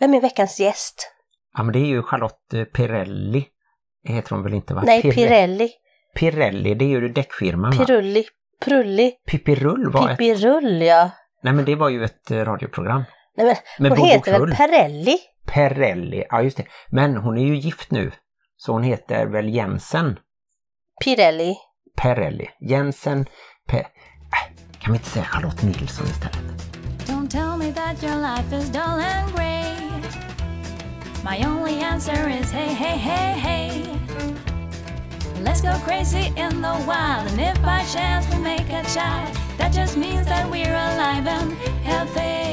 Vem är veckans gäst? Ja men det är ju Charlotte eh, Pirelli. Heter hon väl inte va? Nej, Pirelli. Pirelli, det är ju däckfirman va? Pirulli. Prulli. Pippirull var ett... Pippirull, ja. Nej men det var ju ett eh, radioprogram. Nej, men, Med hon Bobo heter väl Krull. Perelli? Pirelli, ja just det. Men hon är ju gift nu. Så hon heter väl Jensen Pirelli. Pirelli. Jensen Pe... Äh, kan vi inte säga Charlotte Nilsson istället? Don't tell me that your life is dull and. My only answer is hey, hey, hey, hey. Let's go crazy in the wild, and if by chance we make a child, that just means that we're alive and healthy.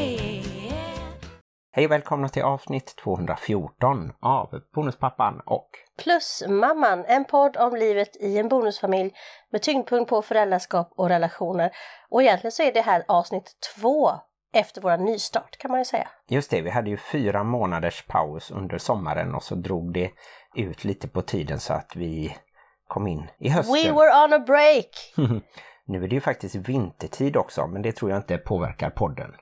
Hej och välkomna till avsnitt 214 av Bonuspappan och Plus Mamman, en podd om livet i en bonusfamilj med tyngdpunkt på föräldraskap och relationer. Och egentligen så är det här avsnitt två efter vår nystart kan man ju säga. Just det, vi hade ju fyra månaders paus under sommaren och så drog det ut lite på tiden så att vi kom in i hösten. We were on a break! Nu är det ju faktiskt vintertid också, men det tror jag inte påverkar podden.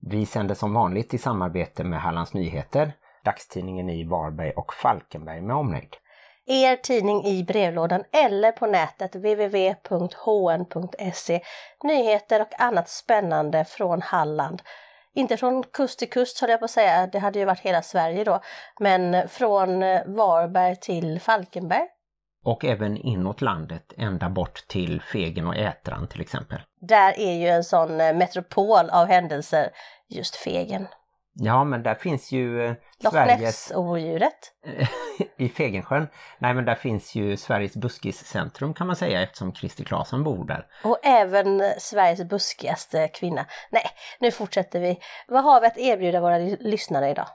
Vi sänder som vanligt i samarbete med Hallands Nyheter, dagstidningen i Varberg och Falkenberg med omnejd. Er tidning i brevlådan eller på nätet www.hn.se Nyheter och annat spännande från Halland. Inte från kust till kust höll jag på att säga, det hade ju varit hela Sverige då, men från eh, Varberg till Falkenberg. Och även inåt landet, ända bort till Fegen och Ätran till exempel. Där är ju en sån eh, metropol av händelser, just Fegen. Ja, men där finns ju eh, Sveriges... Ness-odjuret. I Fegensjön. Nej, men där finns ju Sveriges buskiscentrum kan man säga eftersom Christer Claesson bor där. Och även Sveriges buskigaste kvinna. Nej, nu fortsätter vi. Vad har vi att erbjuda våra ly- lyssnare idag?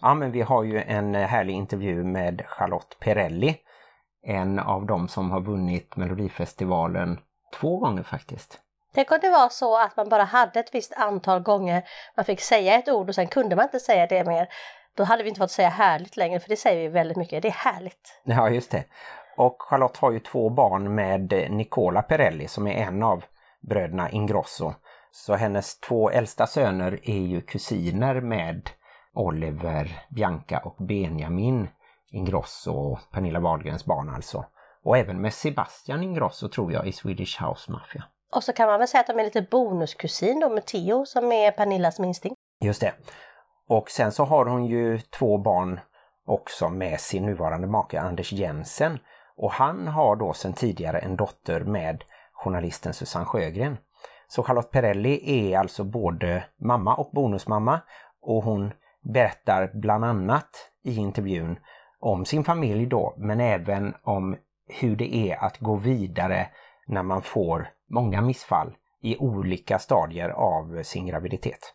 Ja, men vi har ju en eh, härlig intervju med Charlotte Perrelli. En av dem som har vunnit Melodifestivalen två gånger faktiskt. Tänk om det var så att man bara hade ett visst antal gånger man fick säga ett ord och sen kunde man inte säga det mer. Då hade vi inte fått säga härligt längre för det säger vi väldigt mycket. Det är härligt. Ja, just det. Och Charlotte har ju två barn med Nicola Perrelli som är en av bröderna Ingrosso. Så hennes två äldsta söner är ju kusiner med Oliver, Bianca och Benjamin Ingrosso och Pernilla Wahlgrens barn alltså. Och även med Sebastian Ingrosso tror jag i Swedish House Mafia. Och så kan man väl säga att de är lite bonuskusin då med Theo som är Pernillas minsting. Just det. Och sen så har hon ju två barn också med sin nuvarande make Anders Jensen. Och han har då sedan tidigare en dotter med journalisten Susanne Sjögren. Så Charlotte Perrelli är alltså både mamma och bonusmamma och hon berättar bland annat i intervjun om sin familj då men även om hur det är att gå vidare när man får många missfall i olika stadier av sin graviditet.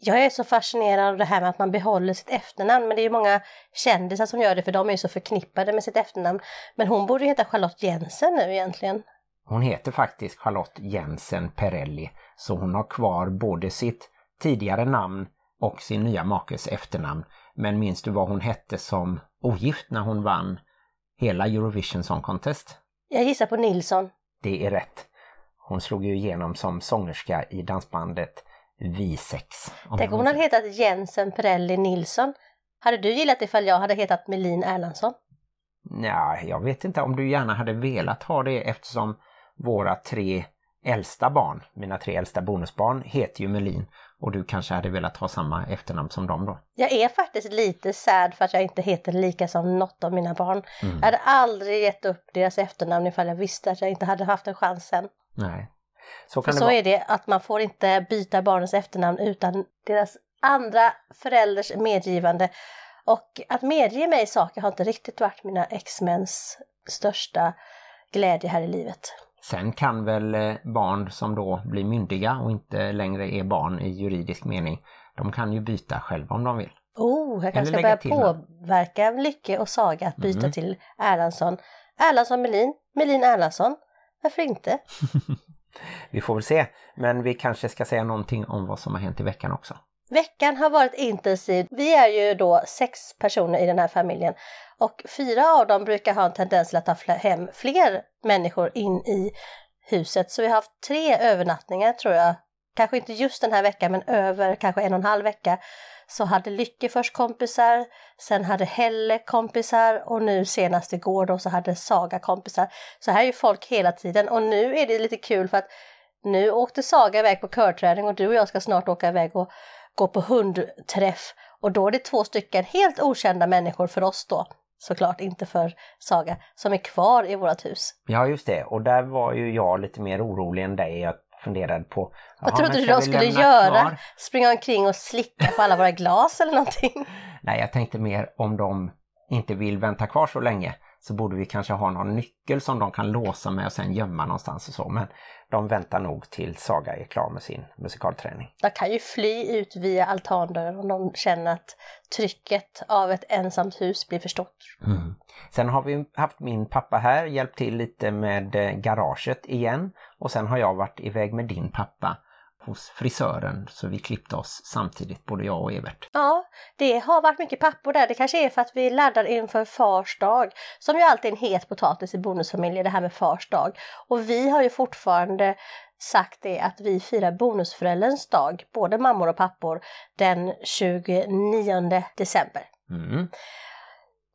Jag är så fascinerad av det här med att man behåller sitt efternamn men det är ju många kändisar som gör det för de är ju så förknippade med sitt efternamn. Men hon borde heta Charlotte Jensen nu egentligen. Hon heter faktiskt Charlotte Jensen Perrelli så hon har kvar både sitt tidigare namn och sin nya makes efternamn. Men minns du vad hon hette som ogift när hon vann hela Eurovision Song Contest? Jag gissar på Nilsson. Det är rätt. Hon slog ju igenom som sångerska i dansbandet V6. om Tänk jag om hon hade hetat Jensen Perelli Nilsson. Hade du gillat ifall jag hade hetat Melin Erlandsson? Ja, jag vet inte om du gärna hade velat ha det eftersom våra tre äldsta barn, mina tre äldsta bonusbarn, heter ju Melin och du kanske hade velat ha samma efternamn som dem då. Jag är faktiskt lite sad för att jag inte heter lika som något av mina barn. Jag hade aldrig gett upp deras efternamn ifall jag visste att jag inte hade haft en chans sen. Nej. Så För kan det så vara. är det att man får inte byta barnens efternamn utan deras andra förälders medgivande. Och att medge mig saker har inte riktigt varit mina ex-mäns största glädje här i livet. Sen kan väl eh, barn som då blir myndiga och inte längre är barn i juridisk mening, de kan ju byta själva om de vill. Oh, jag kanske ska börja påverka Lycke och Saga att byta Mhm. till Erlandsson. Erlandsson Melin, Melin Erlandsson. Varför inte? Vi får väl se, men vi kanske ska säga någonting om vad som har hänt i veckan också. Veckan har varit intensiv. Vi är ju då sex personer i den här familjen och fyra av dem brukar ha en tendens till att ta hem fler människor in i huset. Så vi har haft tre övernattningar tror jag kanske inte just den här veckan men över kanske en och en halv vecka så hade Lycke först kompisar, sen hade Helle kompisar och nu senast igår då så hade Saga kompisar. Så här är ju folk hela tiden och nu är det lite kul för att nu åkte Saga iväg på körträning och du och jag ska snart åka iväg och gå på hundträff och då är det två stycken helt okända människor för oss då såklart inte för Saga, som är kvar i vårt hus. Ja just det, och där var ju jag lite mer orolig än dig. Jag funderade på... Vad trodde du de skulle göra? Kvar? Springa omkring och slicka på alla våra glas eller någonting? Nej, jag tänkte mer om de inte vill vänta kvar så länge så borde vi kanske ha någon nyckel som de kan låsa med och sen gömma någonstans och så. Men de väntar nog till Saga är klar med sin musikalträning. De kan ju fly ut via altandörren om de känner att trycket av ett ensamt hus blir för stort. Mm. Sen har vi haft min pappa här, hjälpt till lite med eh, garaget igen. Och sen har jag varit iväg med din pappa hos frisören så vi klippte oss samtidigt, både jag och Evert. Ja, det har varit mycket pappor där. Det kanske är för att vi laddar inför fars dag, som ju alltid är en het potatis i bonusfamiljer, det här med fars dag. Och vi har ju fortfarande sagt det att vi firar bonusförälderns dag, både mammor och pappor, den 29 december. Mm.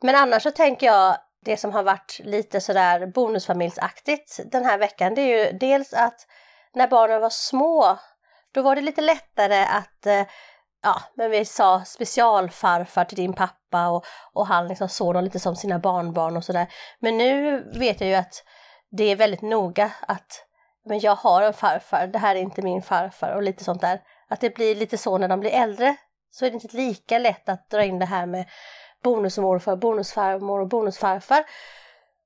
Men annars så tänker jag, det som har varit lite sådär bonusfamiljsaktigt den här veckan, det är ju dels att när barnen var små då var det lite lättare att eh, ja, men vi sa specialfarfar till din pappa och, och han liksom såg dem lite som sina barnbarn och sådär. Men nu vet jag ju att det är väldigt noga att men jag har en farfar, det här är inte min farfar och lite sånt där. Att det blir lite så när de blir äldre så är det inte lika lätt att dra in det här med bonusmorfar, bonusfarmor och bonusfarfar.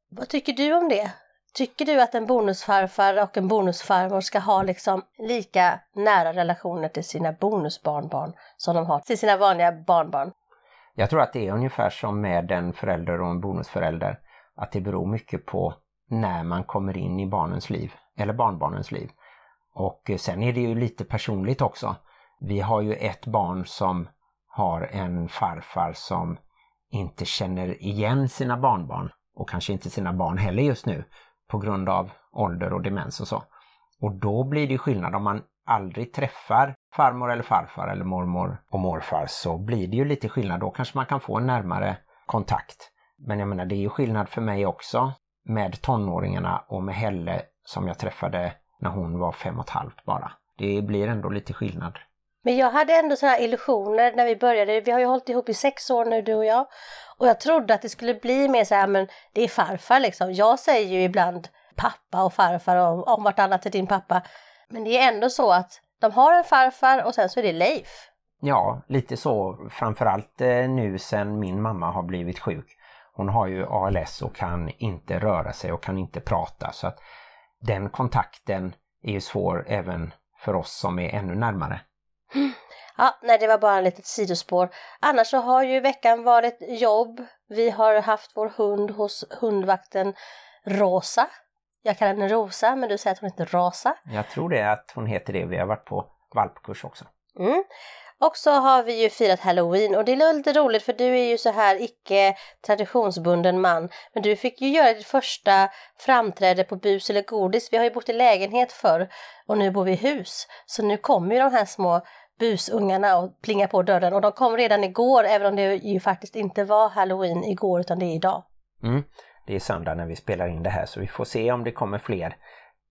Vad tycker du om det? Tycker du att en bonusfarfar och en bonusfarmor ska ha liksom lika nära relationer till sina bonusbarnbarn som de har till sina vanliga barnbarn? Jag tror att det är ungefär som med en förälder och en bonusförälder. Att det beror mycket på när man kommer in i barnens liv eller barnbarnens liv. Och sen är det ju lite personligt också. Vi har ju ett barn som har en farfar som inte känner igen sina barnbarn och kanske inte sina barn heller just nu på grund av ålder och demens och så. Och då blir det skillnad om man aldrig träffar farmor eller farfar eller mormor och morfar så blir det ju lite skillnad. Då kanske man kan få en närmare kontakt. Men jag menar det är ju skillnad för mig också med tonåringarna och med Helle som jag träffade när hon var fem och ett halvt bara. Det blir ändå lite skillnad. Men jag hade ändå sådana illusioner när vi började. Vi har ju hållit ihop i sex år nu du och jag. Och jag trodde att det skulle bli mer så här, men det är farfar liksom. Jag säger ju ibland pappa och farfar om, om vartannat till din pappa. Men det är ändå så att de har en farfar och sen så är det Leif. Ja, lite så. Framförallt eh, nu sen min mamma har blivit sjuk. Hon har ju ALS och kan inte röra sig och kan inte prata. Så att den kontakten är ju svår även för oss som är ännu närmare. Ja, nej, det var bara ett litet sidospår. Annars så har ju veckan varit jobb. Vi har haft vår hund hos hundvakten Rosa. Jag kallar henne Rosa, men du säger att hon heter Rosa. Jag tror det att hon heter det. Vi har varit på valpkurs också. Mm. Och så har vi ju firat halloween och det är lite roligt för du är ju så här icke traditionsbunden man. Men du fick ju göra ditt första framträde på bus eller godis. Vi har ju bott i lägenhet förr och nu bor vi i hus. Så nu kommer ju de här små busungarna och plingar på dörren och de kom redan igår även om det ju faktiskt inte var halloween igår utan det är idag. Mm. Det är söndag när vi spelar in det här så vi får se om det kommer fler.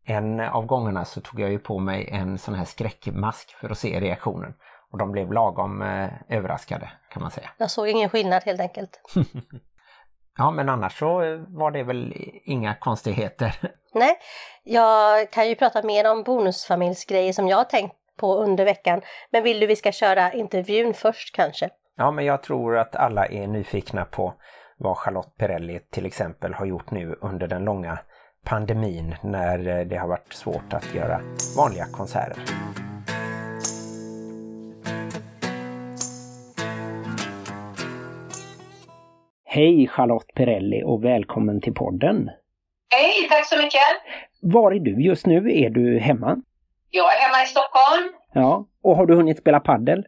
En av gångerna så tog jag ju på mig en sån här skräckmask för att se reaktionen. Och de blev lagom eh, överraskade kan man säga. Jag såg ingen skillnad helt enkelt. ja men annars så var det väl inga konstigheter. Nej, jag kan ju prata mer om bonusfamiljsgrejer som jag tänkt på under veckan. Men vill du vi ska köra intervjun först kanske? Ja, men jag tror att alla är nyfikna på vad Charlotte Perrelli till exempel har gjort nu under den långa pandemin när eh, det har varit svårt att göra vanliga konserter. Hej Charlotte Perrelli och välkommen till podden! Hej, tack så mycket! Var är du just nu? Är du hemma? Jag är hemma i Stockholm. Ja, och har du hunnit spela paddel?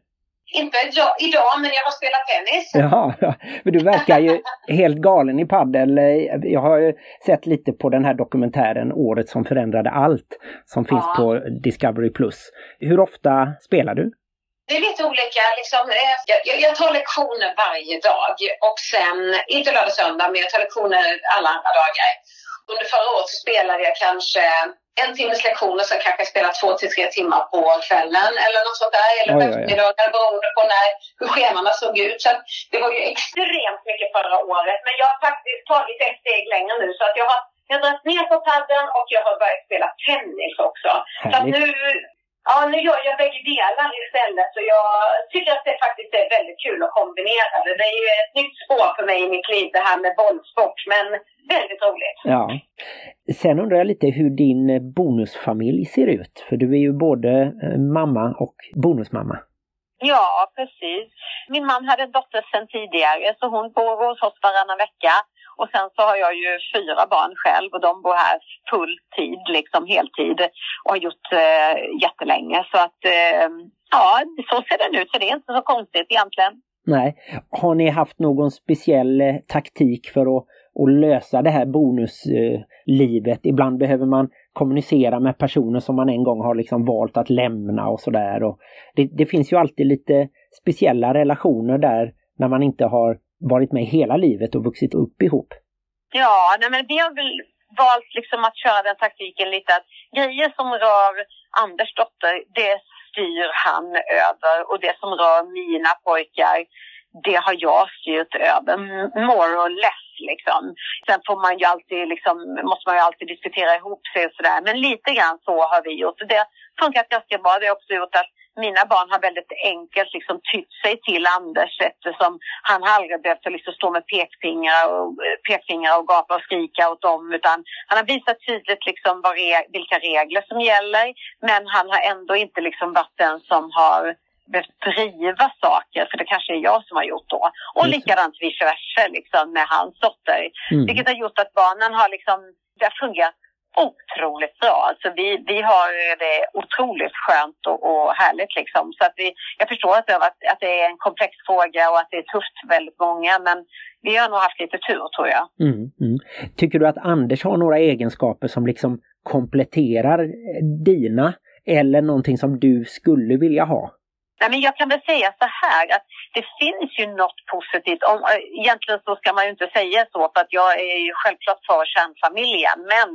inte jag, idag, men jag har spelat tennis. Ja, men du verkar ju helt galen i paddel. Jag har ju sett lite på den här dokumentären Året som förändrade allt som finns ja. på Discovery+. Hur ofta spelar du? Det är lite olika. Liksom, eh, jag, jag, tar lektioner varje dag och sen, inte lördag och söndag, men jag tar lektioner alla andra dagar. Under förra året så spelade jag kanske en timmes lektioner så kanske jag spelar två till tre timmar på kvällen eller något sånt där. Eller på eftermiddagen beroende på när, hur scheman såg ut. Så det var ju extremt mycket förra året. Men jag har faktiskt tagit ett steg längre nu så att jag har jag har dragit ner på padden och jag har börjat spela tennis också. Härligt. Så att nu, ja, nu gör jag bägge delar istället. Så jag tycker att det faktiskt är väldigt kul att kombinera det. Det är ju ett nytt spår för mig i mitt liv det här med bollsport. Men väldigt roligt. Ja. Sen undrar jag lite hur din bonusfamilj ser ut. För du är ju både eh, mamma och bonusmamma. Ja, precis. Min man hade en dotter sedan tidigare så hon bor hos oss varannan vecka. Och sen så har jag ju fyra barn själv och de bor här full tid, liksom heltid och har gjort eh, jättelänge. Så att eh, ja, så ser den ut. Så det är inte så konstigt egentligen. Nej. Har ni haft någon speciell eh, taktik för att, att lösa det här bonuslivet? Ibland behöver man kommunicera med personer som man en gång har liksom valt att lämna och sådär. Det, det finns ju alltid lite speciella relationer där när man inte har varit med hela livet och vuxit upp ihop? Ja, nej men vi har väl valt liksom att köra den taktiken lite att grejer som rör Anders dotter, det styr han över och det som rör mina pojkar, det har jag styrt över, more or less liksom. Sen får man ju alltid liksom, måste man ju alltid diskutera ihop sig och sådär, men lite grann så har vi gjort. Det har funkat ganska bra. Det har också gjort att mina barn har väldigt enkelt liksom tytt sig till Anders eftersom han har aldrig behövt liksom stå med pekfingrar och, pekfingrar och gapa och skrika åt dem utan han har visat tydligt liksom vad re, vilka regler som gäller men han har ändå inte liksom varit den som har behövt driva saker, för det kanske är jag som har gjort då. Och mm. likadant vice versa liksom, med hans dotter. Mm. Vilket har gjort att barnen har liksom, det har fungerat otroligt bra. Alltså vi, vi har det otroligt skönt och, och härligt liksom. Så att vi, jag förstår att det, varit, att det är en komplex fråga och att det är tufft för väldigt många men vi har nog haft lite tur tror jag. Mm, mm. Tycker du att Anders har några egenskaper som liksom kompletterar eh, dina eller någonting som du skulle vilja ha? Nej, men jag kan väl säga så här att det finns ju något positivt. Om, eh, egentligen så ska man ju inte säga så för att jag är ju självklart för kärnfamiljen. Men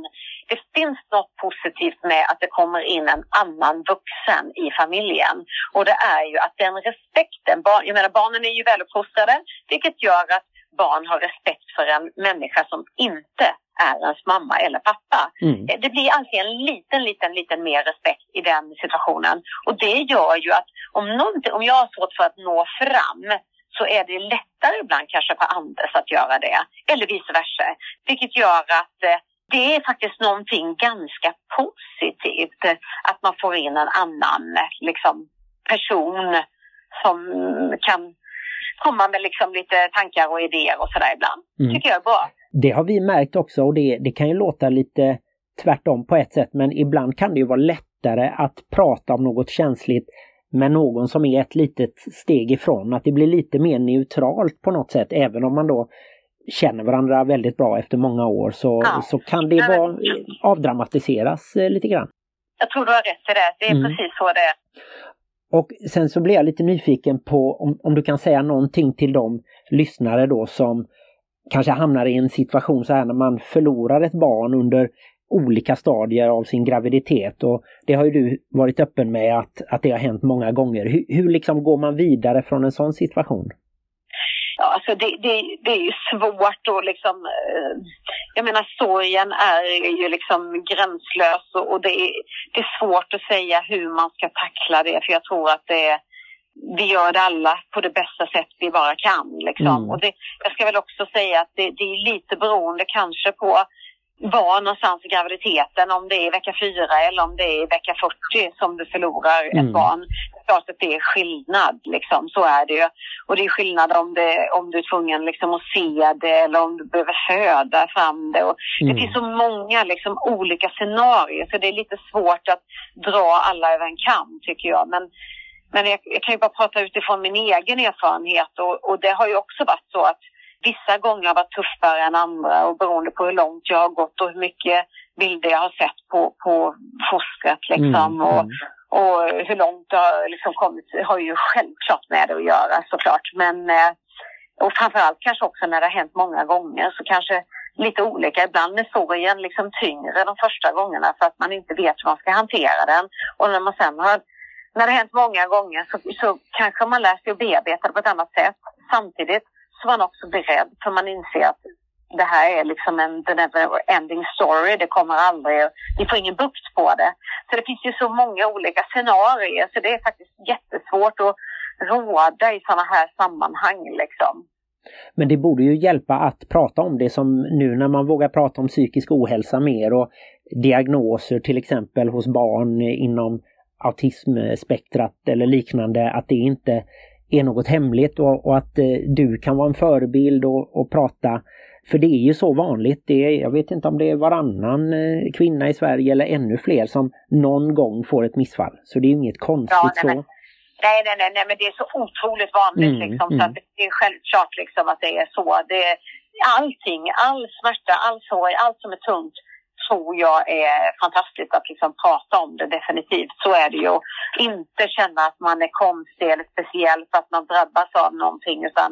det finns något positivt med att det kommer in en annan vuxen i familjen. Och det är ju att den respekten, jag menar barnen är ju väluppfostrade vilket gör att barn har respekt för en människa som inte är ens mamma eller pappa. Mm. Det blir alltid en liten, liten, liten mer respekt i den situationen. Och det gör ju att om, om jag har svårt för att nå fram så är det lättare ibland kanske för Anders att göra det. Eller vice versa. Vilket gör att eh, det är faktiskt någonting ganska positivt att man får in en annan liksom, person som kan komma med liksom lite tankar och idéer och sådär ibland. Mm. tycker jag är bra. Det har vi märkt också och det, det kan ju låta lite tvärtom på ett sätt men ibland kan det ju vara lättare att prata om något känsligt med någon som är ett litet steg ifrån. Att det blir lite mer neutralt på något sätt även om man då känner varandra väldigt bra efter många år så, ja. så kan det vara, avdramatiseras eh, lite grann. Jag tror du har rätt i det. Det är mm. precis så det är. Och sen så blir jag lite nyfiken på om, om du kan säga någonting till de lyssnare då som kanske hamnar i en situation så här när man förlorar ett barn under olika stadier av sin graviditet och det har ju du varit öppen med att, att det har hänt många gånger. Hur, hur liksom går man vidare från en sån situation? Ja, alltså det, det, det är ju svårt att liksom... Eh, jag menar sorgen är ju liksom gränslös och, och det, är, det är svårt att säga hur man ska tackla det för jag tror att det är vi gör det alla på det bästa sätt vi bara kan. Liksom. Mm. Och det, jag ska väl också säga att det, det är lite beroende kanske på var någonstans i graviditeten, om det är vecka 4 eller om det är vecka 40 som du förlorar mm. ett barn. Klart att det är skillnad, liksom. så är det ju. Och det är skillnad om, det, om du är tvungen liksom, att se det eller om du behöver föda fram det. Och mm. Det finns så många liksom, olika scenarier så det är lite svårt att dra alla över en kam tycker jag. Men Men jag, jag kan ju bara prata utifrån min egen erfarenhet och, och det har ju också varit så att vissa gånger har varit tuffare än andra och beroende på hur långt jag har gått och hur mycket bilder jag har sett på, på fostret liksom. Mm, och, mm. och hur långt det har liksom kommit har ju självklart med det att göra såklart. Men eh, och framförallt kanske också när det har hänt många gånger så kanske lite olika. Ibland är sorgen liksom tyngre de första gångerna för att man inte vet hur man ska hantera den. Och när man sen har, när det har hänt många gånger så, så kanske man lär sig att bearbeta det på ett annat sätt. Samtidigt måste man också beredd för man inser att det här är liksom en the never ending story. Det kommer aldrig, vi får ingen bukt på det. Så det finns ju så många olika scenarier så det är faktiskt jättesvårt att råda i sådana här sammanhang liksom. Men det borde ju hjälpa att prata om det som nu när man vågar prata om psykisk ohälsa mer och diagnoser till exempel hos barn inom autismspektrat eller liknande, att det inte är något hemligt och, och att eh, du kan vara en förebild och, och, prata. För det är ju så vanligt, det är, jag vet inte om det är varannan eh, kvinna i Sverige eller ännu fler som någon gång får ett missfall. Så det är inget konstigt Ja, nej, så. Nej, nej, nej, nej, men det är så otroligt vanligt Mm, liksom, mm. så att det är självklart liksom att det är så. Det är allting, all smärta, all sorg, allt som är tungt tror jag är fantastiskt att liksom prata om det definitivt. Så är det ju. Och Inte känna att man är konstig eller speciell för att man drabbas av någonting utan,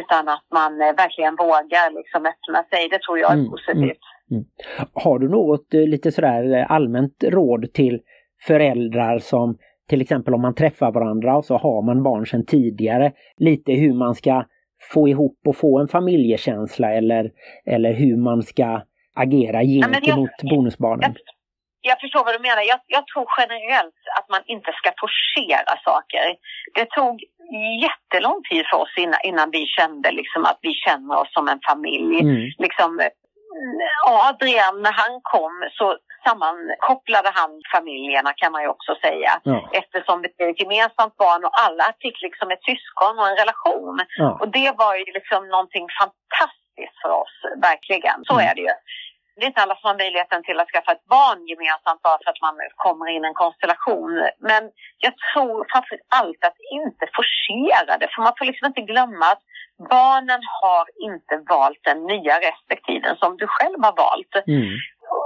utan att man eh, verkligen vågar liksom öppna sig. Det tror jag är Mm, positivt. Har du något eh, lite sådär eh, allmänt råd till föräldrar som till exempel om man träffar varandra och så har man barn sedan tidigare, lite hur man ska få ihop och få en familjekänsla eller, eller hur man ska agera men jag- gentemot bonusbarnen? Jag, jag förstår vad du menar. Jag, jag tror generellt att man inte ska forcera saker. Det tog jättelång tid för oss innan, innan vi kände liksom att vi känner oss som en familj. Mm. Liksom, Adrian, när han kom så sammankopplade han familjerna kan man ju också säga. Ja. Eftersom det är ett gemensamt barn och alla fick liksom ett syskon och en relation. Ja. Och det var ju liksom någonting fantastiskt för oss, verkligen. Så Mm. är det ju. Det är inte alla som har möjligheten till att skaffa ett barn gemensamt bara för att man kommer in i en konstellation. Men jag tror framför allt att inte forcera det. För man får liksom inte glömma att barnen har inte valt den nya respektiven som du själv har valt. Mm.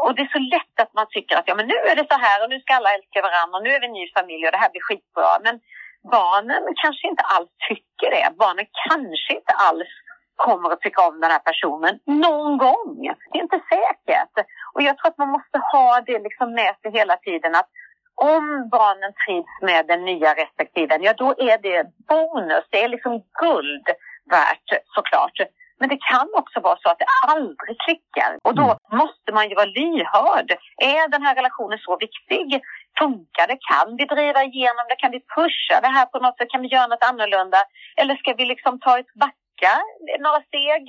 Och det är så lätt att man tycker att ja, men nu är det så här och nu ska alla älska varandra och nu är vi en ny familj och det här blir skitbra. Men barnen kanske inte alls tycker det. Barnen kanske inte alls kommer att tycka om den här personen någon gång. Det är inte säkert. Och jag tror att man måste ha det liksom med sig hela tiden att om barnen trivs med den nya respektiven, ja då är det bonus. Det är liksom guld värt såklart. Men det kan också vara så att det aldrig klickar och då måste man ju vara lyhörd. Är den här relationen så viktig? Funkar det? Kan vi driva igenom det? Kan vi pusha det här på något sätt? Kan vi göra något annorlunda? Eller ska vi liksom ta ett backa några steg?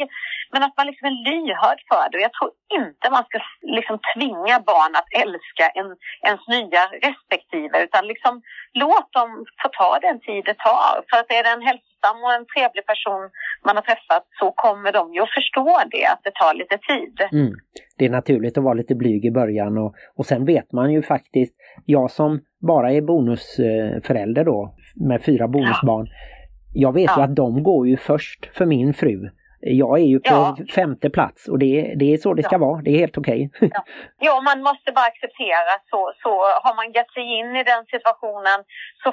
Men att man liksom är lyhörd för det. Och jag tror inte man ska liksom tvinga barn att älska en, ens nya respektive utan liksom låt dem få ta den tid det tar. För att är det en hälsosam och en trevlig person man har träffat så kommer de ju att förstå det, att det tar lite tid. Mm. Det är naturligt att vara lite blyg i början och, och sen vet man ju faktiskt, jag som bara är bonusförälder då, med fyra bonusbarn, jag vet ju Ja. att de går ju först för min fru. Jag är ju på Ja. femte plats och det, det är så det ska Ja. vara, det är helt okej. Ja, man måste bara acceptera så, så har man gett sig in i den situationen så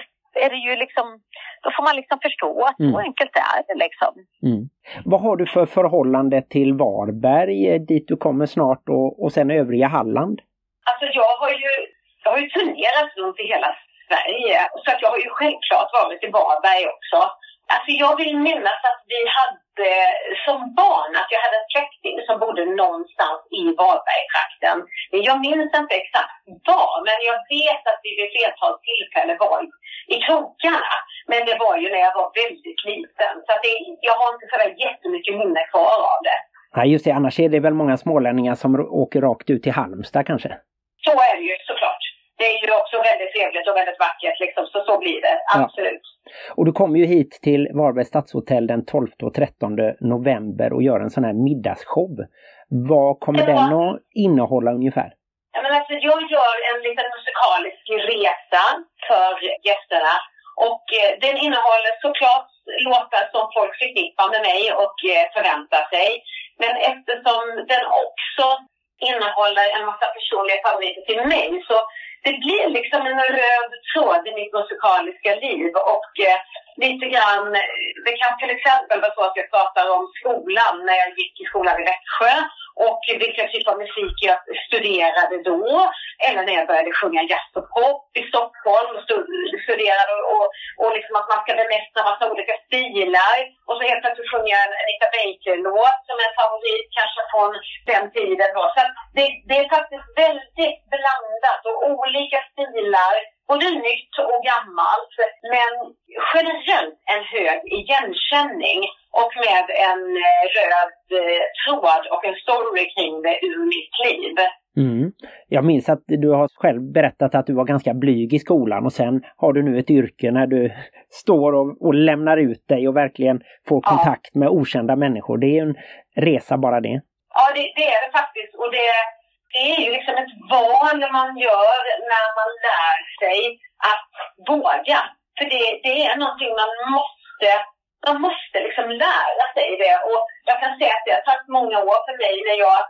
är det ju liksom, då får man liksom förstå att Mm. så enkelt är det liksom. Mm. Vad har du för förhållande till Varberg, dit du kommer snart och, och sen övriga Halland? Alltså jag har ju, jag har ju turnerat runt i hela Sverige. Så att jag har ju självklart varit i Varberg också. Alltså jag vill minnas att vi hade som barn att jag hade en släkting som bodde någonstans i Varbergtrakten. Jag minns inte exakt var, men jag vet att vi vid flertal tillfällen var i- krokarna. Men det var ju när jag var väldigt liten. Så att det, jag har inte sådär jättemycket minne kvar av det. Nej just det, annars är det väl många smålänningar som åker rakt ut till Halmstad kanske? Så är det ju såklart. Det är ju också väldigt trevligt och väldigt vackert liksom, så så blir det. Ja. Absolut. Och du kommer ju hit till Varbergs stadshotell den 12 och 13 november och gör en sån här middagsshow. Vad kommer Ja. den att innehålla ungefär? Ja, men alltså, jag gör en liten musikalisk resa för gästerna Och eh, den innehåller såklart låtar som folk förknippar med mig och eh, förväntar sig. Men eftersom den också innehåller en massa personliga favoriter till mig så det blir liksom en röd tråd i mitt musikaliska liv och eh, lite grann, det kan till exempel vara så att jag pratar om skolan när jag gick i skolan i Växjö och vilken typ av musik jag studerade då. Eller när jag började sjunga jazz och pop i Stockholm och studerade och, och, liksom att man ska bemästra massa olika stilar. Och så helt plötsligt sjunger jag en Anita Baker-låt som är en favorit kanske från den tiden då. Så det, det är faktiskt väldigt blandat och olika stilar både nytt och gammalt, men generellt en hög igenkänning och med en eh, röd eh, tråd och en story kring det ur mitt liv. Mm. Jag minns att du har själv berättat att du var ganska blyg i skolan och sen har du nu ett yrke när du står och, och lämnar ut dig och verkligen får kontakt ja. med okända människor. Det är en resa bara det. Ja, det, det är det faktiskt. Och det, det är ju liksom ett val man gör när man lär sig att våga. För det, det är någonting man måste, man måste liksom lära sig det. Och jag kan säga att det har tagit många år för mig när jag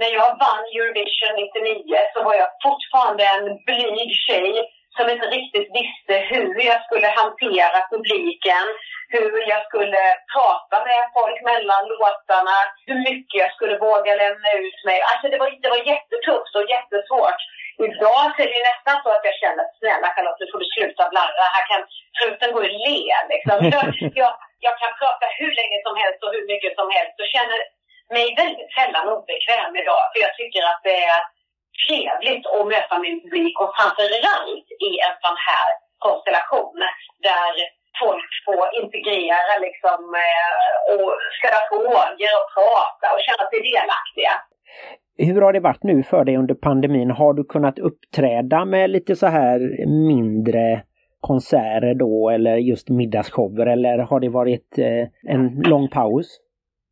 när jag vann Eurovision 99 så var jag fortfarande en blyg tjej som inte riktigt visste hur jag skulle hantera publiken, hur jag skulle prata med folk mellan låtarna, hur mycket jag skulle våga lämna ut mig. Alltså det var, det var jättetufft och jättesvårt. Idag så är det nästan så att jag känner att snälla Charlotte, nu får du sluta blarra. Här kan truten gå i le liksom. Jag, jag, jag kan prata hur länge som helst och hur mycket som helst och känner mig väldigt sällan obekväm idag. För jag tycker att det är trevligt att möta min publik och framförallt i en sån här konstellation där folk får integrera liksom, eh, och ställa frågor och prata och känna sig delaktiga. Hur har det varit nu för dig under pandemin? Har du kunnat uppträda med lite så här mindre konserter då eller just middagsshower eller har det varit eh, en lång paus?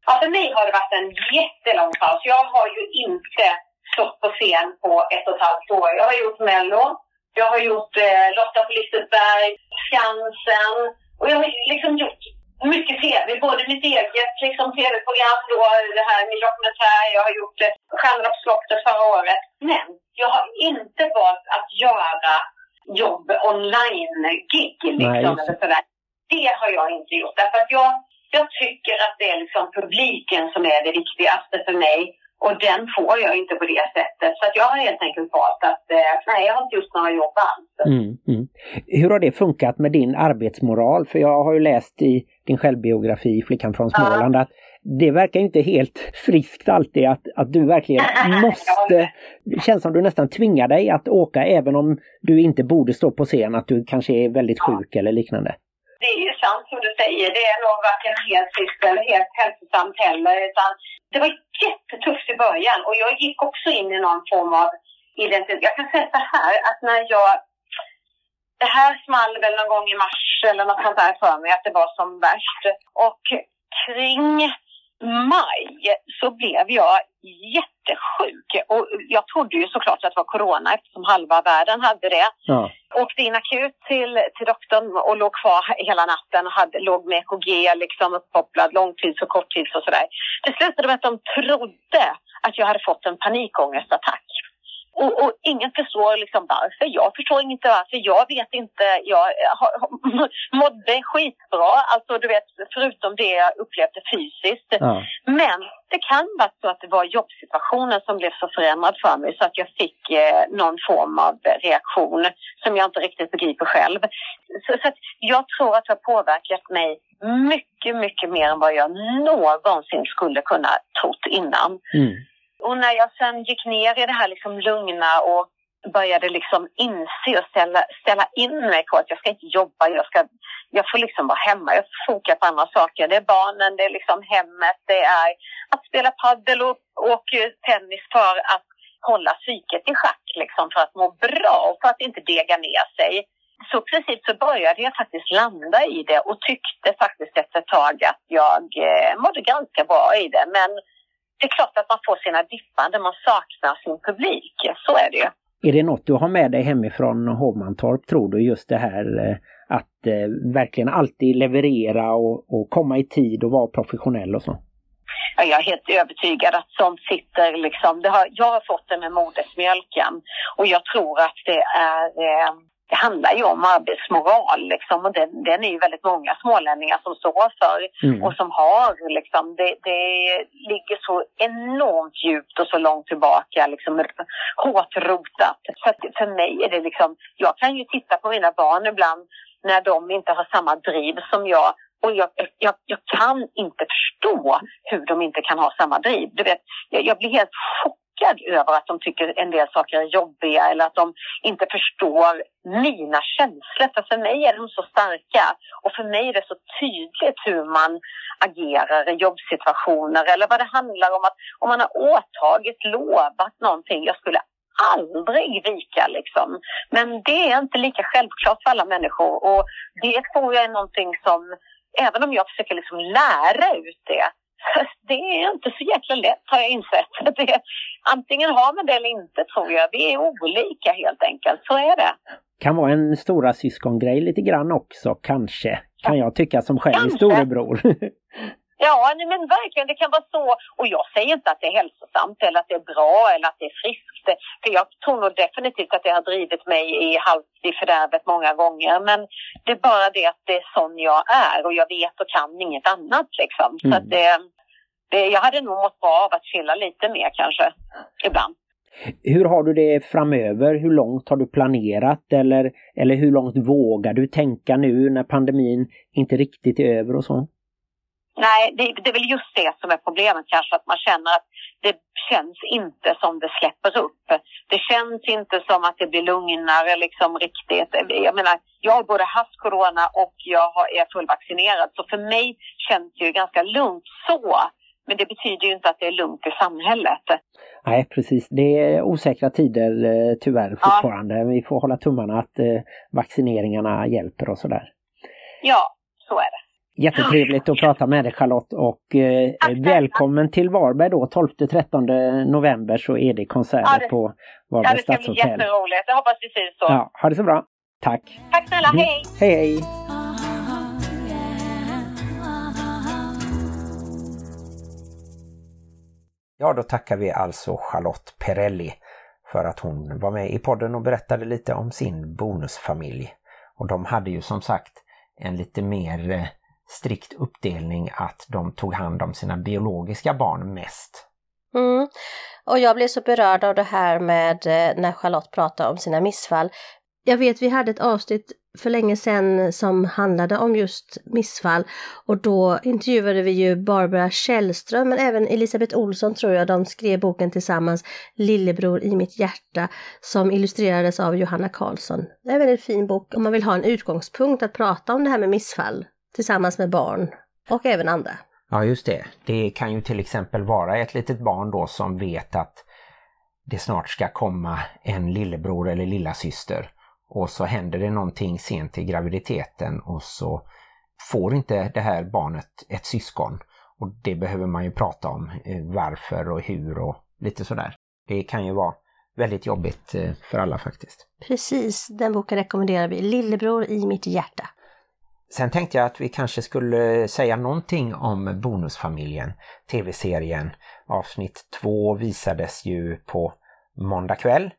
Ja, för mig har det varit en jättelång paus. Jag har ju inte stått på scen på ett och ett halvt år. Jag har gjort Mello, jag har gjort eh, Lotta på Liseberg, Skansen och jag har liksom gjort mycket tv, både mitt eget liksom, tv-program då, det här Min dokumentär, jag har gjort eh, Stjärnorna på slottet förra året. Men jag har inte valt att göra jobb online-gig liksom, eller sådär. Det har jag inte gjort därför att jag, jag tycker att det är liksom publiken som är det viktigaste för mig. Och den får jag inte på det sättet. Så att jag har helt enkelt valt att eh, nej, jag har inte just några jobb alls. Mm, mm. Hur har det funkat med din arbetsmoral? För jag har ju läst i din självbiografi Flickan från Småland att det verkar inte helt friskt alltid att, att du verkligen måste... Det känns som du nästan tvingar dig att åka även om du inte borde stå på scen, att du kanske är väldigt sjuk ja. eller liknande. Det är ju sant som du säger, det är nog varken helt friskt eller helt hälsosamt heller. Utan det var jättetufft i början och jag gick också in i någon form av identitet. Jag kan säga så här att när jag... Det här small väl någon gång i mars eller något sånt där för mig att det var som värst. Och kring maj så blev jag jättesjuk. Och jag trodde ju såklart att det var corona eftersom halva världen hade det. Ja. Åkte in akut till, till doktorn och låg kvar hela natten och hade, låg med EKG liksom uppkopplad långtids och korttids och sådär. Det slutade med att de trodde att jag hade fått en panikångestattack. Och, och, ingen förstår liksom varför. Jag förstår inte varför. Jag vet inte. Jag har, mådde skitbra, alltså du vet, förutom det jag upplevde fysiskt. Ja. Men det kan vara så att det var jobbsituationen som blev så förändrad för mig så att jag fick eh, någon form av reaktion som jag inte riktigt begriper själv. Så, så jag tror att det har påverkat mig mycket, mycket mer än vad jag någonsin skulle kunna trott innan. Mm. Och när jag sen gick ner i det här liksom lugna och började liksom inse och ställa, ställa in mig på att jag ska inte jobba, jag, ska, jag får liksom vara hemma, jag får foka på andra saker. Det är barnen, det är liksom hemmet, det är att spela padel och, och tennis för att hålla psyket i schack, liksom, för att må bra och för att inte dega ner sig. Så precis så började jag faktiskt landa i det och tyckte faktiskt efter ett tag att jag eh, mådde ganska bra i det. Men det är klart att man får sina dippar när man saknar sin publik. Så är det ju. Är det något du har med dig hemifrån Hovmantorp tror du, just det här eh, att eh, verkligen alltid leverera och, och komma i tid och vara professionell och så? Ja, jag är helt övertygad att sånt sitter liksom. Har, jag har fått det med modersmjölken och jag tror att det är eh, det handlar ju om arbetsmoral liksom och den, den är ju väldigt många smålänningar som står för Mm. och som har liksom, det, det ligger så enormt djupt och så långt tillbaka liksom hårt rotat. Så för mig är det liksom, jag kan ju titta på mina barn ibland när de inte har samma driv som jag och jag, jag, jag kan inte förstå hur de inte kan ha samma driv. Du vet, jag, jag blir helt chockad över att de tycker en del saker är jobbiga eller att de inte förstår mina känslor. För för mig är de så starka och för mig är det så tydligt hur man agerar i jobbsituationer eller vad det handlar om att om man har åtagit, lovat någonting. Jag skulle aldrig vika liksom. Men det är inte lika självklart för alla människor och det tror jag är någonting som även om jag försöker liksom lära ut det det är inte så jäkla lätt har jag insett. Det, antingen har man det eller inte tror jag. Vi är olika helt enkelt, så är det. Kan vara en stora syskongrej lite grann också kanske. Kan jag tycka som själv Kanske. storebror. Ja, nej, men verkligen, det kan vara så. Och jag säger inte att det är hälsosamt eller att det är bra eller att det är friskt. För jag tror nog definitivt att det har drivit mig i halvt i fördärvet många gånger. Men det är bara det att det är sån jag är och jag vet och kan inget annat liksom. Så Mm. att det, det, jag hade nog mått bra av att chilla lite mer kanske, ibland. Hur har du det framöver? Hur långt har du planerat eller, eller hur långt vågar du tänka nu när pandemin inte riktigt är över och så? Nej, det, det är väl just det som är problemet kanske, att man känner att det känns inte som det släpper upp. Det känns inte som att det blir lugnare liksom riktigt. Jag menar, jag har både haft corona och jag är fullvaccinerad, så för mig känns det ju ganska lugnt så. Men det betyder ju inte att det är lugnt i samhället. Nej precis, det är osäkra tider eh, tyvärr Ja. fortfarande. Vi får hålla tummarna att eh, vaccineringarna hjälper och sådär. Ja, så är det. Jättetrevligt att prata med dig Charlotte och eh, välkommen till Varberg då 12-13 november så är det konserter Ja, det- på Ja, Varbergs det ska bli stadshotell. jätteroligt. Jag hoppas vi syns då. Ja, ha det så bra. Tack. Tack snälla, hej! Hej hej! Ja, då tackar vi alltså Charlotte Perelli för att hon var med i podden och berättade lite om sin bonusfamilj. Och de hade ju som sagt en lite mer eh, strikt uppdelning att de tog hand om sina biologiska barn mest. Mm. Och jag blev så berörd av det här med eh, när Charlotte pratade om sina missfall. Jag vet vi hade ett avsnitt för länge sedan som handlade om just missfall och då intervjuade vi ju Barbara Källström men även Elisabeth Olsson tror jag, de skrev boken tillsammans Lillebror i mitt hjärta som illustrerades av Johanna Karlsson. Det är en väldigt fin bok om man vill ha en utgångspunkt att prata om det här med missfall tillsammans med barn och även andra. Ja, just det. Det kan ju till exempel vara ett litet barn då som vet att det snart ska komma en lillebror eller lilla syster och så händer det någonting sent i graviditeten och så får inte det här barnet ett syskon. Och det behöver man ju prata om eh, varför och hur och lite sådär. Det kan ju vara väldigt jobbigt eh, för alla faktiskt. Precis, den boken rekommenderar vi. Lillebror i mitt hjärta. Sen tänkte jag att vi kanske skulle säga någonting om Bonusfamiljen, tv-serien. Avsnitt två visades ju på måndag kväll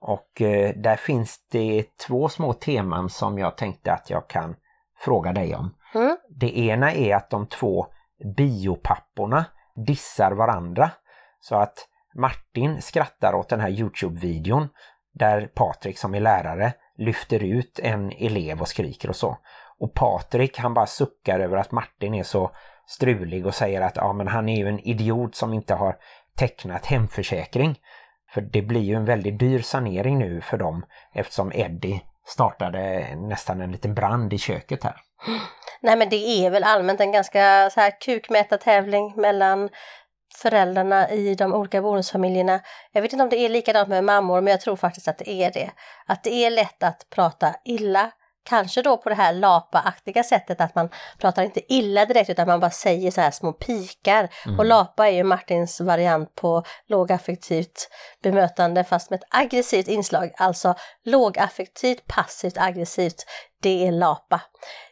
och eh, där finns det två små teman som jag tänkte att jag kan fråga dig om. Mm. Det ena är att de två biopapporna dissar varandra så att Martin skrattar åt den här Youtube-videon där Patrik som är lärare lyfter ut en elev och skriker och så. Och Patrik han bara suckar över att Martin är så strulig och säger att ja, men han är ju en idiot som inte har tecknat hemförsäkring. För det blir ju en väldigt dyr sanering nu för dem eftersom Eddie startade nästan en liten brand i köket här. Nej men det är väl allmänt en ganska så här kukmätartävling mellan föräldrarna i de olika bonusfamiljerna. Jag vet inte om det är likadant med mammor men jag tror faktiskt att det är det. Att det är lätt att prata illa Kanske då på det här lapa-aktiga sättet att man pratar inte illa direkt utan man bara säger så här små pikar. Och lapa är ju Martins variant på lågaffektivt bemötande fast med ett aggressivt inslag. Alltså lågaffektivt, passivt, aggressivt det är lapa.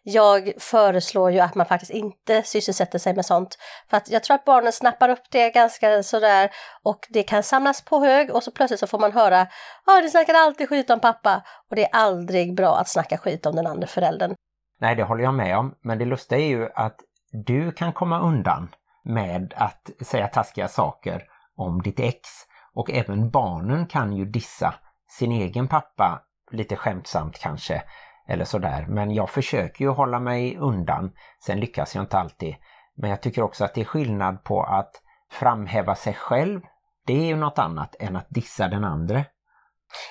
Jag föreslår ju att man faktiskt inte sysselsätter sig med sånt. För att jag tror att barnen snappar upp det ganska sådär och det kan samlas på hög och så plötsligt så får man höra ja, ni snackar alltid skit om pappa och det är aldrig bra att snacka skit om den andra föräldern. Nej, det håller jag med om. Men det lustiga är ju att du kan komma undan med att säga taskiga saker om ditt ex. Och även barnen kan ju dissa sin egen pappa lite skämtsamt kanske eller sådär. Men jag försöker ju hålla mig undan. Sen lyckas jag inte alltid. Men jag tycker också att det är skillnad på att framhäva sig själv. Det är ju något annat än att dissa den andra.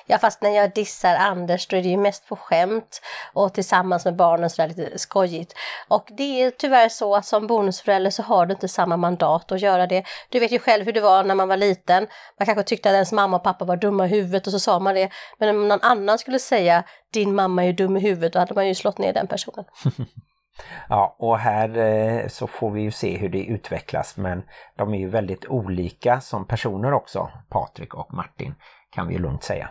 Ja fast när jag dissar Anders då är det ju mest på skämt och tillsammans med barnen sådär lite skojigt. Och det är tyvärr så att som bonusförälder så har du inte samma mandat att göra det. Du vet ju själv hur det var när man var liten. Man kanske tyckte att ens mamma och pappa var dumma i huvudet och så sa man det. Men om någon annan skulle säga din mamma är dum i huvudet då hade man ju slått ner den personen. Ja, och här eh, så får vi ju se hur det utvecklas men de är ju väldigt olika som personer också, Patrik och Martin kan vi lugnt säga.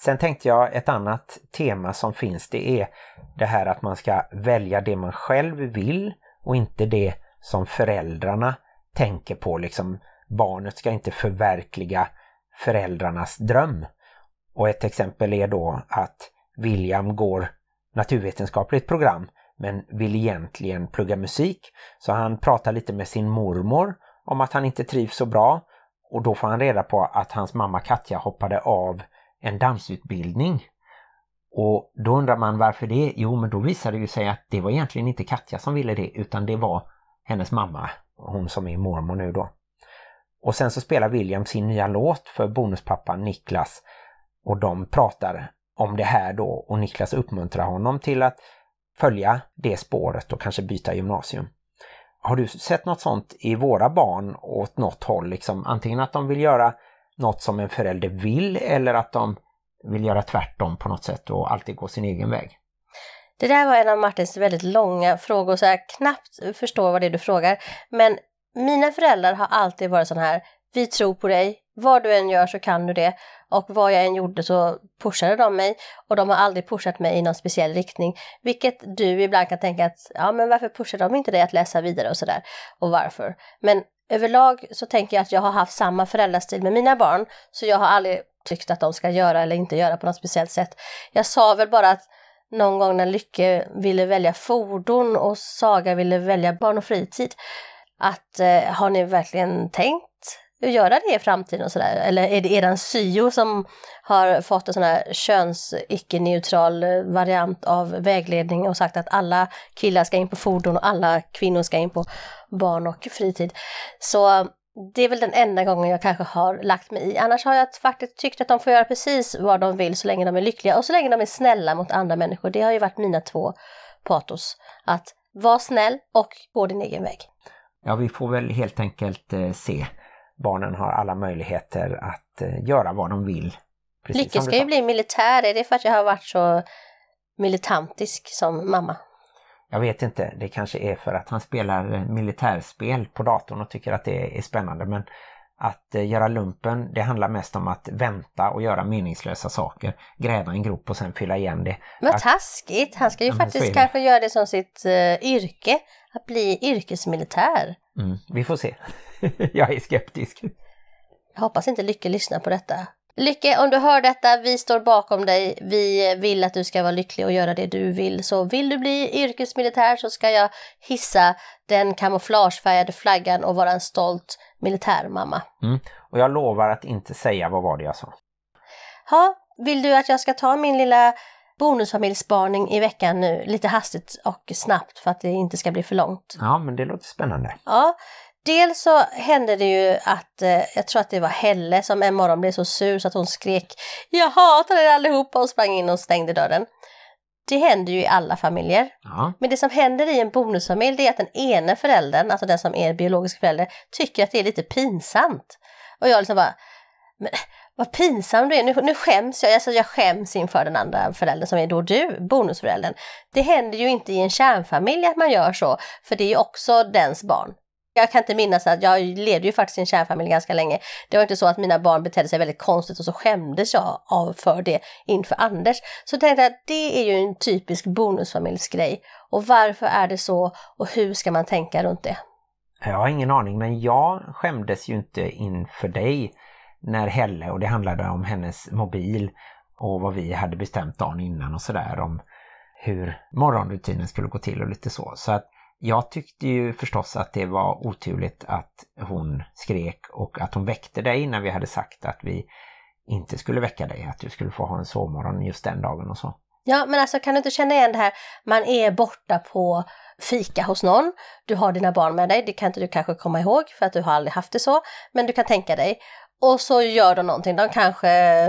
Sen tänkte jag ett annat tema som finns det är det här att man ska välja det man själv vill och inte det som föräldrarna tänker på. Liksom, barnet ska inte förverkliga föräldrarnas dröm. Och ett exempel är då att William går naturvetenskapligt program men vill egentligen plugga musik. Så han pratar lite med sin mormor om att han inte trivs så bra och då får han reda på att hans mamma Katja hoppade av en dansutbildning. Och då undrar man varför det? Jo, men då visade det ju sig att det var egentligen inte Katja som ville det utan det var hennes mamma, hon som är mormor nu då. Och sen så spelar William sin nya låt för bonuspappan Niklas och de pratar om det här då och Niklas uppmuntrar honom till att följa det spåret och kanske byta gymnasium. Har du sett något sånt i våra barn åt något håll? Liksom, antingen att de vill göra något som en förälder vill eller att de vill göra tvärtom på något sätt och alltid gå sin egen väg. Det där var en av Martins väldigt långa frågor så jag knappt förstår vad det är du frågar. Men mina föräldrar har alltid varit sådana här, vi tror på dig, vad du än gör så kan du det och vad jag än gjorde så pushade de mig och de har aldrig pushat mig i någon speciell riktning. Vilket du ibland kan tänka att, ja men varför pushar de inte dig att läsa vidare och sådär och varför? Men överlag så tänker jag att jag har haft samma föräldrastil med mina barn så jag har aldrig tyckt att de ska göra eller inte göra på något speciellt sätt. Jag sa väl bara att någon gång när Lycke ville välja fordon och Saga ville välja barn och fritid att eh, har ni verkligen tänkt göra det i framtiden och sådär? Eller är det eran syo som har fått en sån här köns icke-neutral eh, variant av vägledning och sagt att alla killar ska in på fordon och alla kvinnor ska in på barn och fritid. Så det är väl den enda gången jag kanske har lagt mig i. Annars har jag faktiskt tyckt att de får göra precis vad de vill så länge de är lyckliga och så länge de är snälla mot andra människor. Det har ju varit mina två patos. Att vara snäll och gå din egen väg. Ja, vi får väl helt enkelt eh, se barnen har alla möjligheter att eh, göra vad de vill. Lycke ska ju bli militär, är det för att jag har varit så militantisk som mamma? Jag vet inte, det kanske är för att han spelar eh, militärspel på datorn och tycker att det är spännande men att eh, göra lumpen, det handlar mest om att vänta och göra meningslösa saker. Gräva en grop och sen fylla igen det. Vad att... taskigt! Han ska ju ja, faktiskt kanske göra det som sitt uh, yrke, att bli yrkesmilitär. Mm, vi får se. jag är skeptisk. Jag hoppas inte Lycke lyssnar på detta. Lycke, om du hör detta, vi står bakom dig. Vi vill att du ska vara lycklig och göra det du vill. Så vill du bli yrkesmilitär så ska jag hissa den kamouflagefärgade flaggan och vara en stolt militärmamma. Mm. Och jag lovar att inte säga vad var det jag sa. Ja, vill du att jag ska ta min lilla bonusfamiljsspaning i veckan nu lite hastigt och snabbt för att det inte ska bli för långt? Ja, men det låter spännande. Ja, Dels så hände det ju att, eh, jag tror att det var Helle som en morgon blev så sur så att hon skrek Jag hatar er allihopa och sprang in och stängde dörren. Det händer ju i alla familjer. Ja. Men det som händer i en bonusfamilj det är att den ene föräldern, alltså den som är biologisk förälder, tycker att det är lite pinsamt. Och jag liksom bara, men vad pinsam du är, nu, nu skäms jag, alltså jag skäms inför den andra föräldern som är då du, bonusföräldern. Det händer ju inte i en kärnfamilj att man gör så, för det är ju också dens barn. Jag kan inte minnas att jag levde ju faktiskt i en kärnfamilj ganska länge. Det var inte så att mina barn betedde sig väldigt konstigt och så skämdes jag av för det inför Anders. Så jag tänkte att det är ju en typisk bonusfamiljsgrej. Och varför är det så och hur ska man tänka runt det? Jag har ingen aning men jag skämdes ju inte inför dig när Helle och det handlade om hennes mobil och vad vi hade bestämt dagen innan och sådär om hur morgonrutinen skulle gå till och lite så. Så att jag tyckte ju förstås att det var oturligt att hon skrek och att hon väckte dig när vi hade sagt att vi inte skulle väcka dig, att du skulle få ha en sovmorgon just den dagen och så. Ja, men alltså kan du inte känna igen det här, man är borta på fika hos någon, du har dina barn med dig, det kan inte du kanske komma ihåg för att du har aldrig haft det så, men du kan tänka dig. Och så gör de någonting, de kanske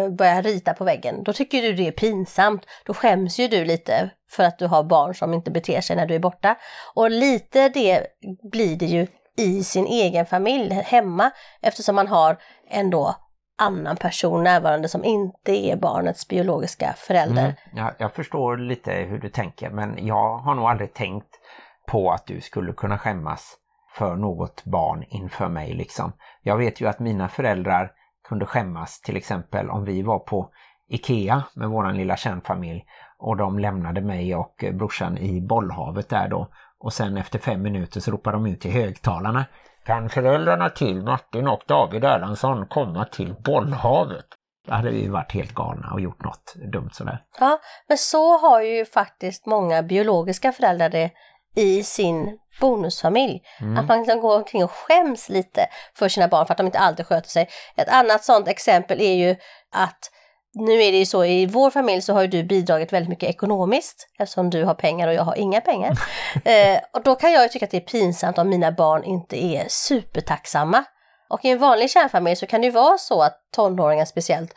börjar rita på väggen. Då tycker du det är pinsamt. Då skäms ju du lite för att du har barn som inte beter sig när du är borta. Och lite det blir det ju i sin egen familj hemma eftersom man har en då annan person närvarande som inte är barnets biologiska förälder. Mm, ja, jag förstår lite hur du tänker men jag har nog aldrig tänkt på att du skulle kunna skämmas för något barn inför mig liksom. Jag vet ju att mina föräldrar kunde skämmas till exempel om vi var på Ikea med våran lilla kärnfamilj och de lämnade mig och brorsan i bollhavet där då och sen efter fem minuter så ropade de ut till högtalarna Kan föräldrarna till Martin och David Erlandsson komma till bollhavet? Då hade vi varit helt galna och gjort något dumt sådär. Ja, men så har ju faktiskt många biologiska föräldrar det i sin bonusfamilj. Mm. Att man liksom går omkring och skäms lite för sina barn för att de inte alltid sköter sig. Ett annat sådant exempel är ju att nu är det ju så i vår familj så har ju du bidragit väldigt mycket ekonomiskt eftersom du har pengar och jag har inga pengar. eh, och då kan jag ju tycka att det är pinsamt om mina barn inte är supertacksamma. Och i en vanlig kärnfamilj så kan det ju vara så att tonåringar speciellt,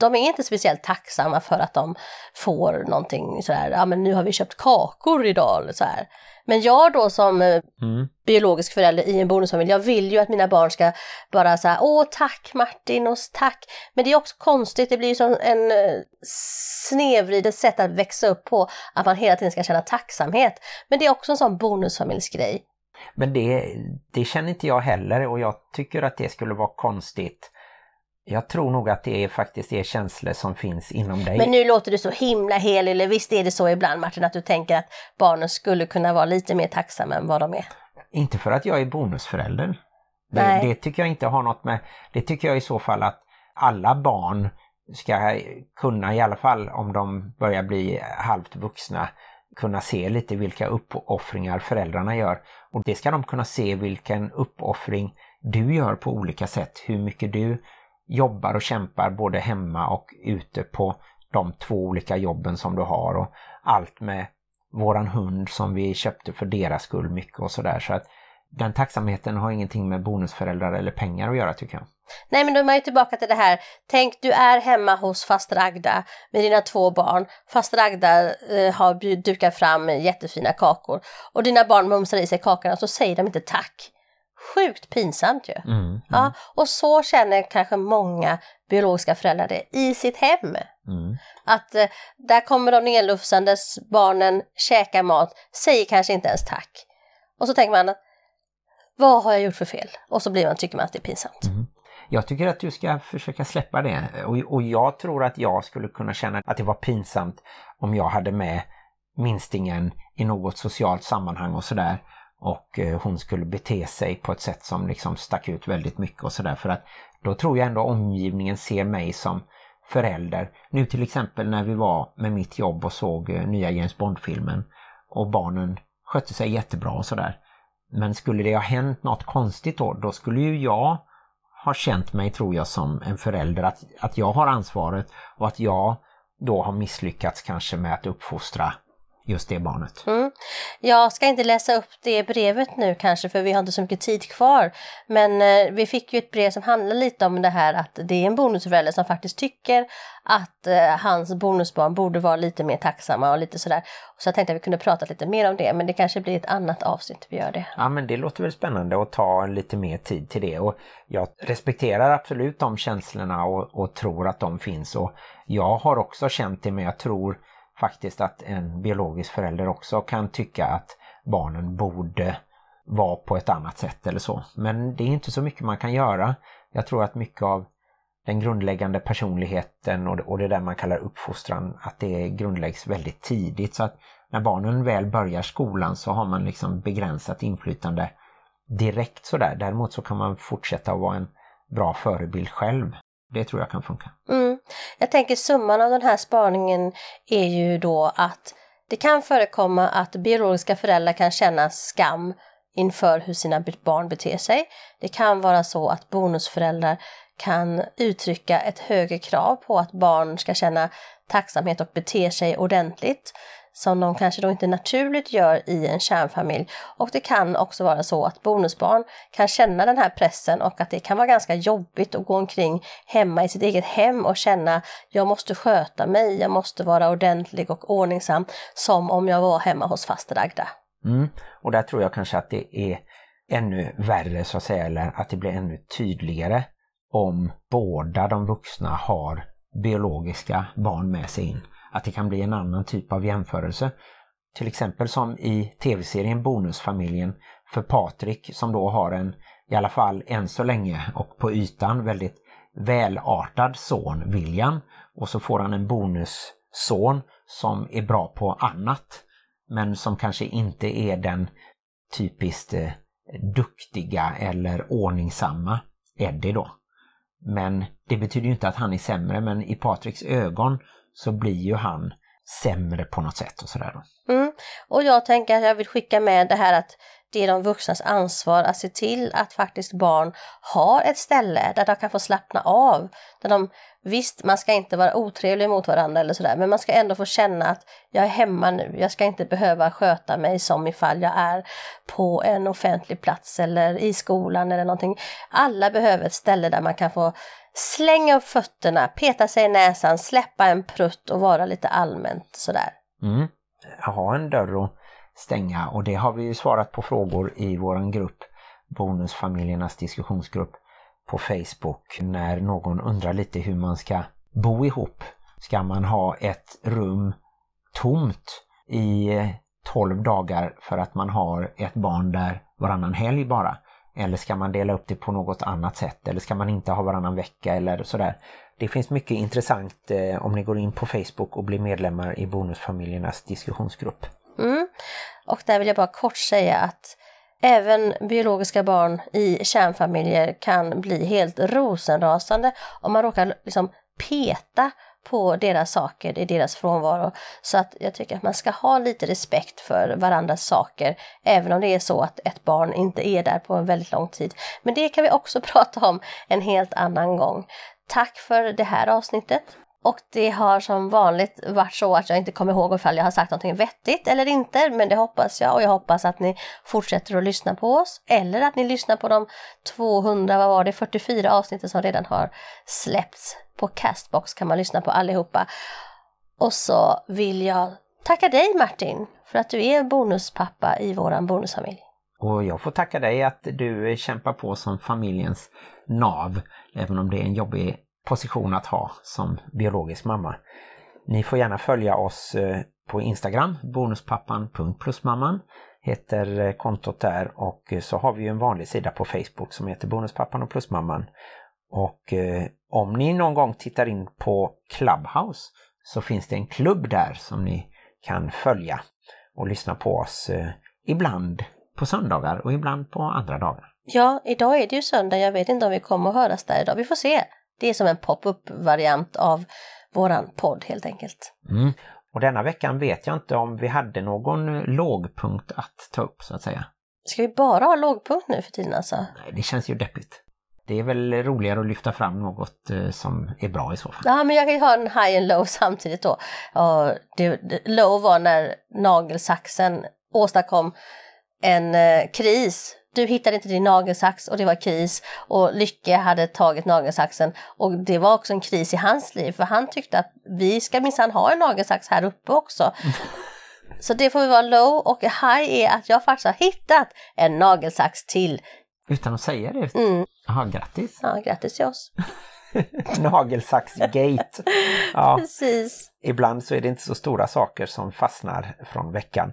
de är inte speciellt tacksamma för att de får någonting sådär, ja men nu har vi köpt kakor idag eller så här. Men jag då som eh, mm. biologisk förälder i en bonusfamilj, jag vill ju att mina barn ska bara säga åh tack Martin och tack. Men det är också konstigt, det blir ju som en eh, snedvridet sätt att växa upp på, att man hela tiden ska känna tacksamhet. Men det är också en sån bonusfamiljsgrej. Men det, det känner inte jag heller och jag tycker att det skulle vara konstigt jag tror nog att det är faktiskt är känslor som finns inom dig. Men nu låter du så himla helig, eller visst är det så ibland Martin att du tänker att barnen skulle kunna vara lite mer tacksamma än vad de är? Inte för att jag är bonusförälder. Det, det, tycker jag inte har något med, det tycker jag i så fall att alla barn ska kunna i alla fall om de börjar bli halvt vuxna kunna se lite vilka uppoffringar föräldrarna gör. Och det ska de kunna se vilken uppoffring du gör på olika sätt, hur mycket du jobbar och kämpar både hemma och ute på de två olika jobben som du har och allt med våran hund som vi köpte för deras skull mycket och sådär. Så att den tacksamheten har ingenting med bonusföräldrar eller pengar att göra tycker jag. Nej men då är man ju tillbaka till det här, tänk du är hemma hos faster Agda med dina två barn. Faster Agda eh, har dukat fram jättefina kakor och dina barn mumsar i sig kakorna så säger de inte tack sjukt pinsamt ju. Mm, mm. Ja, och så känner kanske många biologiska föräldrar det i sitt hem. Mm. Att eh, där kommer de nedlufsandes, barnen käkar mat, säger kanske inte ens tack. Och så tänker man att vad har jag gjort för fel? Och så blir man, tycker man att det är pinsamt. Mm. Jag tycker att du ska försöka släppa det och, och jag tror att jag skulle kunna känna att det var pinsamt om jag hade med minstingen i något socialt sammanhang och sådär och eh, hon skulle bete sig på ett sätt som liksom stack ut väldigt mycket och sådär för att då tror jag ändå omgivningen ser mig som förälder. Nu till exempel när vi var med mitt jobb och såg eh, nya James Bond-filmen och barnen skötte sig jättebra och sådär. Men skulle det ha hänt något konstigt då, då skulle ju jag ha känt mig tror jag som en förälder att, att jag har ansvaret och att jag då har misslyckats kanske med att uppfostra just det barnet. Mm. Jag ska inte läsa upp det brevet nu kanske för vi har inte så mycket tid kvar. Men eh, vi fick ju ett brev som handlar lite om det här att det är en bonusförälder som faktiskt tycker att eh, hans bonusbarn borde vara lite mer tacksamma och lite sådär. Så jag tänkte att vi kunde prata lite mer om det men det kanske blir ett annat avsnitt vi gör det. Ja men det låter väl spännande att ta lite mer tid till det och jag respekterar absolut de känslorna och, och tror att de finns och jag har också känt det men jag tror faktiskt att en biologisk förälder också kan tycka att barnen borde vara på ett annat sätt eller så. Men det är inte så mycket man kan göra. Jag tror att mycket av den grundläggande personligheten och det, och det där man kallar uppfostran, att det grundläggs väldigt tidigt. Så att när barnen väl börjar skolan så har man liksom begränsat inflytande direkt sådär. Däremot så kan man fortsätta att vara en bra förebild själv. Det tror jag kan funka. Mm. Jag tänker summan av den här spaningen är ju då att det kan förekomma att biologiska föräldrar kan känna skam inför hur sina barn beter sig. Det kan vara så att bonusföräldrar kan uttrycka ett högre krav på att barn ska känna tacksamhet och bete sig ordentligt som de kanske då inte naturligt gör i en kärnfamilj. Och det kan också vara så att bonusbarn kan känna den här pressen och att det kan vara ganska jobbigt att gå omkring hemma i sitt eget hem och känna jag måste sköta mig, jag måste vara ordentlig och ordningsam som om jag var hemma hos faster Agda. Mm. Och där tror jag kanske att det är ännu värre så att säga, eller att det blir ännu tydligare om båda de vuxna har biologiska barn med sig in. Att det kan bli en annan typ av jämförelse. Till exempel som i tv-serien Bonusfamiljen för Patrik som då har en, i alla fall än så länge och på ytan väldigt välartad son William och så får han en bonusson som är bra på annat men som kanske inte är den typiskt eh, duktiga eller ordningsamma Eddie då. Men det betyder ju inte att han är sämre men i Patriks ögon så blir ju han sämre på något sätt och sådär. Mm. Och jag tänker att jag vill skicka med det här att det är de vuxnas ansvar att se till att faktiskt barn har ett ställe där de kan få slappna av. Där de, visst, man ska inte vara otrevlig mot varandra eller sådär, men man ska ändå få känna att jag är hemma nu. Jag ska inte behöva sköta mig som ifall jag är på en offentlig plats eller i skolan eller någonting. Alla behöver ett ställe där man kan få slänga upp fötterna, peta sig i näsan, släppa en prutt och vara lite allmänt sådär. Mm. Ha en dörr att stänga och det har vi ju svarat på frågor i våran grupp, Bonusfamiljernas diskussionsgrupp på Facebook när någon undrar lite hur man ska bo ihop. Ska man ha ett rum tomt i 12 dagar för att man har ett barn där varannan helg bara? Eller ska man dela upp det på något annat sätt? Eller ska man inte ha varannan vecka eller sådär? Det finns mycket intressant eh, om ni går in på Facebook och blir medlemmar i Bonusfamiljernas diskussionsgrupp. Mm. Och där vill jag bara kort säga att även biologiska barn i kärnfamiljer kan bli helt rosenrasande om man råkar liksom peta på deras saker i deras frånvaro. Så att jag tycker att man ska ha lite respekt för varandras saker, även om det är så att ett barn inte är där på en väldigt lång tid. Men det kan vi också prata om en helt annan gång. Tack för det här avsnittet. Och det har som vanligt varit så att jag inte kommer ihåg ifall jag har sagt någonting vettigt eller inte, men det hoppas jag och jag hoppas att ni fortsätter att lyssna på oss eller att ni lyssnar på de 200, vad var det, 44 avsnitten som redan har släppts. På Castbox kan man lyssna på allihopa. Och så vill jag tacka dig Martin för att du är bonuspappa i våran bonusfamilj. Och jag får tacka dig att du kämpar på som familjens nav, även om det är en jobbig position att ha som biologisk mamma. Ni får gärna följa oss eh, på Instagram, bonuspappan.plusmamman heter eh, kontot där och eh, så har vi en vanlig sida på Facebook som heter Bonuspappan och Plusmamman. Och om ni någon gång tittar in på Clubhouse så finns det en klubb där som ni kan följa och lyssna på oss ibland på söndagar och ibland på andra dagar. Ja, idag är det ju söndag. Jag vet inte om vi kommer att höras där idag. Vi får se. Det är som en pop-up variant av våran podd helt enkelt. Mm. Och denna veckan vet jag inte om vi hade någon lågpunkt att ta upp så att säga. Ska vi bara ha lågpunkt nu för tiden alltså? Nej, det känns ju deppigt. Det är väl roligare att lyfta fram något eh, som är bra i så fall. Ja, men jag kan ju ha en high and low samtidigt då. Och det, det, low var när nagelsaxen åstadkom en eh, kris. Du hittade inte din nagelsax och det var kris och Lycke hade tagit nagelsaxen och det var också en kris i hans liv för han tyckte att vi ska minsann ha en nagelsax här uppe också. Så det får vi vara low och high är att jag faktiskt har hittat en nagelsax till. Utan att säga det? Mm. Jaha, grattis! Ja, grattis till oss! Nagelsaxgate. Ja, Precis. ibland så är det inte så stora saker som fastnar från veckan.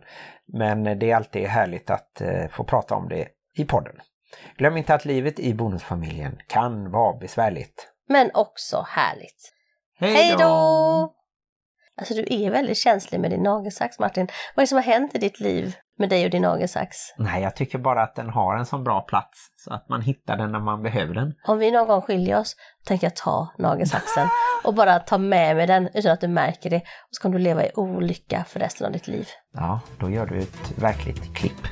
Men det är alltid härligt att eh, få prata om det i podden. Glöm inte att livet i bonusfamiljen kan vara besvärligt. Men också härligt. Hej då! Alltså du är väldigt känslig med din nagelsax Martin. Vad är det som har hänt i ditt liv med dig och din nagelsax? Nej, jag tycker bara att den har en så bra plats så att man hittar den när man behöver den. Om vi någon gång skiljer oss tänker jag ta nagelsaxen och bara ta med mig den utan att du märker det. Och så kommer du leva i olycka för resten av ditt liv. Ja, då gör du ett verkligt klipp.